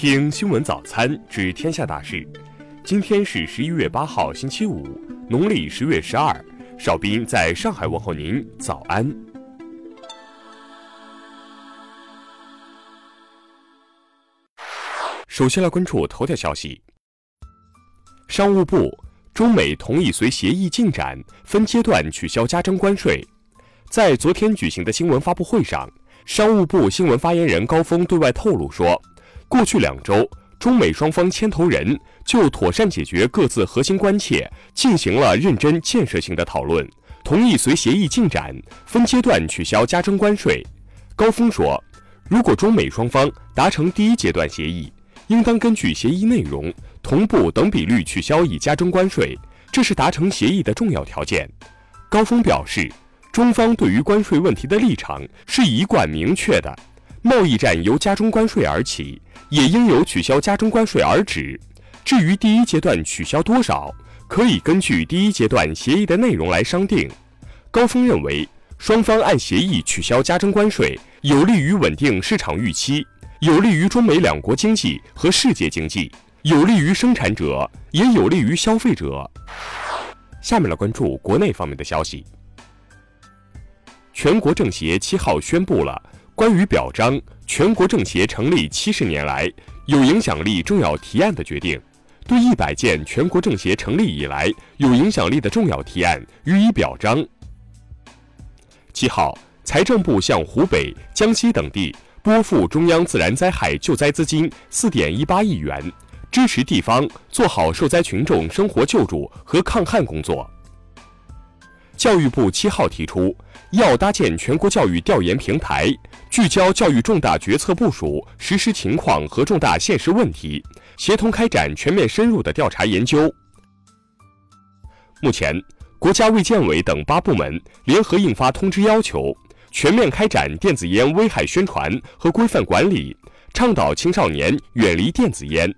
听新闻早餐知天下大事。今天是十一月八号，星期五，农历十月十二。邵斌在上海问候您，早安。首先来关注头条消息。商务部，中美同意随协议进展，分阶段取消加征关税。在昨天举行的新闻发布会上，商务部新闻发言人高峰对外透露说。过去两周，中美双方牵头人就妥善解决各自核心关切进行了认真建设性的讨论，同意随协议进展，分阶段取消加征关税。高峰说，如果中美双方达成第一阶段协议，应当根据协议内容同步等比率取消已加征关税，这是达成协议的重要条件。高峰表示，中方对于关税问题的立场是一贯明确的，贸易战由加征关税而起。也应由取消加征关税而止。至于第一阶段取消多少，可以根据第一阶段协议的内容来商定。高峰认为，双方按协议取消加征关税，有利于稳定市场预期，有利于中美两国经济和世界经济，有利于生产者，也有利于消费者。下面来关注国内方面的消息。全国政协七号宣布了。关于表彰全国政协成立七十年来有影响力重要提案的决定，对一百件全国政协成立以来有影响力的重要提案予以表彰。七号，财政部向湖北、江西等地拨付中央自然灾害救灾资金四点一八亿元，支持地方做好受灾群众生活救助和抗旱工作。教育部七号提出，要搭建全国教育调研平台。聚焦教育重大决策部署实施情况和重大现实问题，协同开展全面深入的调查研究。目前，国家卫健委等八部门联合印发通知，要求全面开展电子烟危害宣传和规范管理，倡导青少年远离电子烟。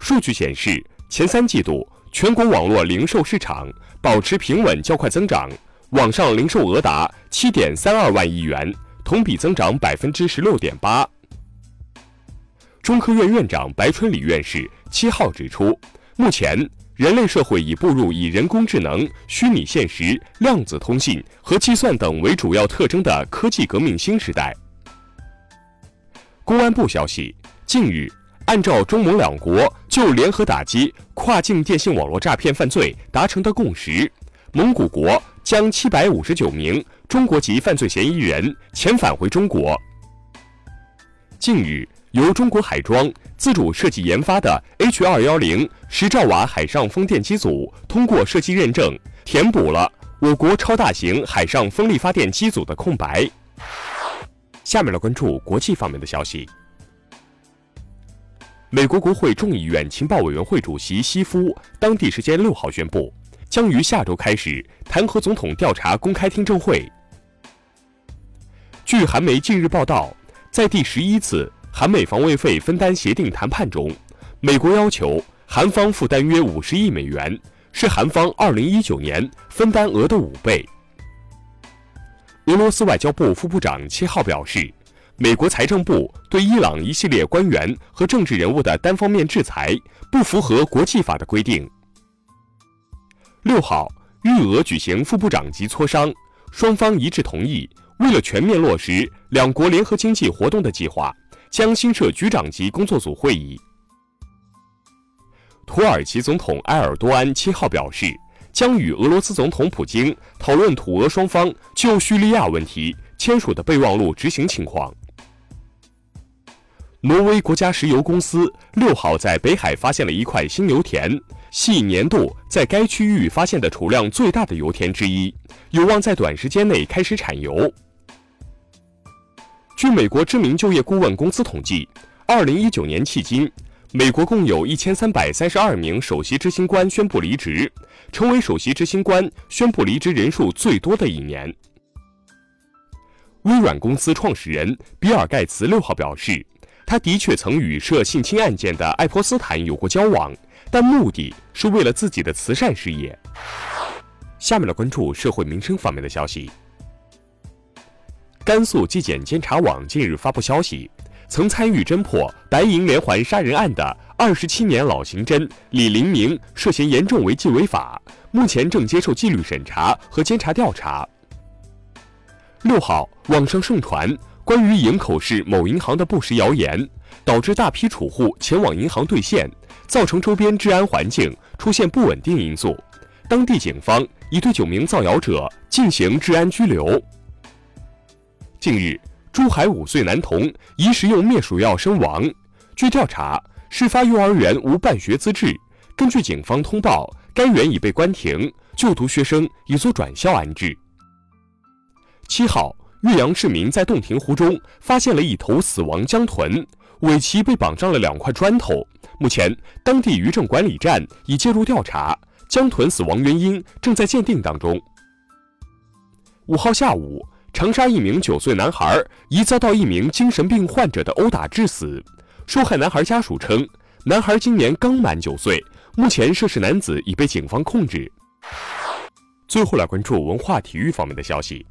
数据显示，前三季度全国网络零售市场保持平稳较快增长。网上零售额达七点三二万亿元，同比增长百分之十六点八。中科院院长白春礼院士七号指出，目前人类社会已步入以人工智能、虚拟现实、量子通信和计算等为主要特征的科技革命新时代。公安部消息，近日，按照中蒙两国就联合打击跨境电信网络诈骗犯罪达成的共识，蒙古国。将七百五十九名中国籍犯罪嫌疑人遣返回中国。近日，由中国海装自主设计研发的 H 二幺零十兆瓦海上风电机组通过设计认证，填补了我国超大型海上风力发电机组的空白。下面来关注国际方面的消息。美国国会众议院情报委员会主席西夫当地时间六号宣布。将于下周开始弹劾总统调查公开听证会。据韩媒近日报道，在第十一次韩美防卫费分担协定谈判中，美国要求韩方负担约五十亿美元，是韩方二零一九年分担额的五倍。俄罗斯外交部副部长七号表示，美国财政部对伊朗一系列官员和政治人物的单方面制裁不符合国际法的规定。六号，日俄举行副部长级磋商，双方一致同意，为了全面落实两国联合经济活动的计划，将新设局长级工作组会议。土耳其总统埃尔多安七号表示，将与俄罗斯总统普京讨论土俄双方就叙利亚问题签署的备忘录执行情况。挪威国家石油公司六号在北海发现了一块新油田。系年度在该区域发现的储量最大的油田之一，有望在短时间内开始产油。据美国知名就业顾问公司统计，二零一九年迄今，美国共有一千三百三十二名首席执行官宣布离职，成为首席执行官宣布离职人数最多的一年。微软公司创始人比尔·盖茨六号表示，他的确曾与涉性侵案件的爱泼斯坦有过交往。但目的是为了自己的慈善事业。下面来关注社会民生方面的消息。甘肃纪检监察网近日发布消息，曾参与侦破白银连环杀人案的二十七年老刑侦李林明涉嫌严重违纪违法，目前正接受纪律审查和监察调查。六号，网上盛传关于营口市某银行的不实谣言，导致大批储户前往银行兑现，造成周边治安环境出现不稳定因素。当地警方已对九名造谣者进行治安拘留。近日，珠海五岁男童疑食用灭鼠药身亡。据调查，事发幼儿园无办学资质。根据警方通报，该园已被关停，就读学生已做转校安置。七号，岳阳市民在洞庭湖中发现了一头死亡江豚，尾鳍被绑上了两块砖头。目前，当地渔政管理站已介入调查。江豚死亡原因正在鉴定当中。五号下午，长沙一名九岁男孩疑遭到一名精神病患者的殴打致死。受害男孩家属称，男孩今年刚满九岁，目前涉事男子已被警方控制。最后来关注文化体育方面的消息。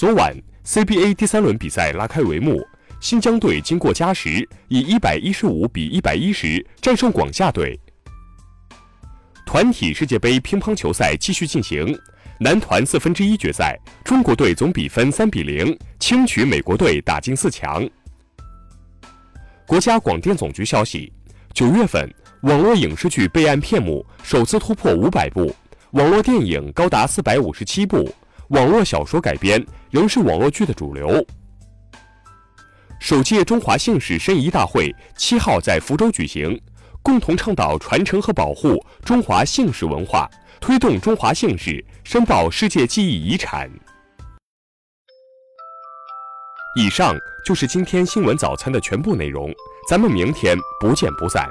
昨晚 CBA 第三轮比赛拉开帷幕，新疆队经过加时，以一百一十五比一百一十战胜广厦队。团体世界杯乒乓球赛继续进行，男团四分之一决赛，中国队总比分三比零轻取美国队，打进四强。国家广电总局消息，九月份网络影视剧备案片目首次突破五百部，网络电影高达四百五十七部，网络小说改编仍是网络剧的主流。首届中华姓氏申遗大会七号在福州举行。共同倡导传承和保护中华姓氏文化，推动中华姓氏申报世界记忆遗产。以上就是今天新闻早餐的全部内容，咱们明天不见不散。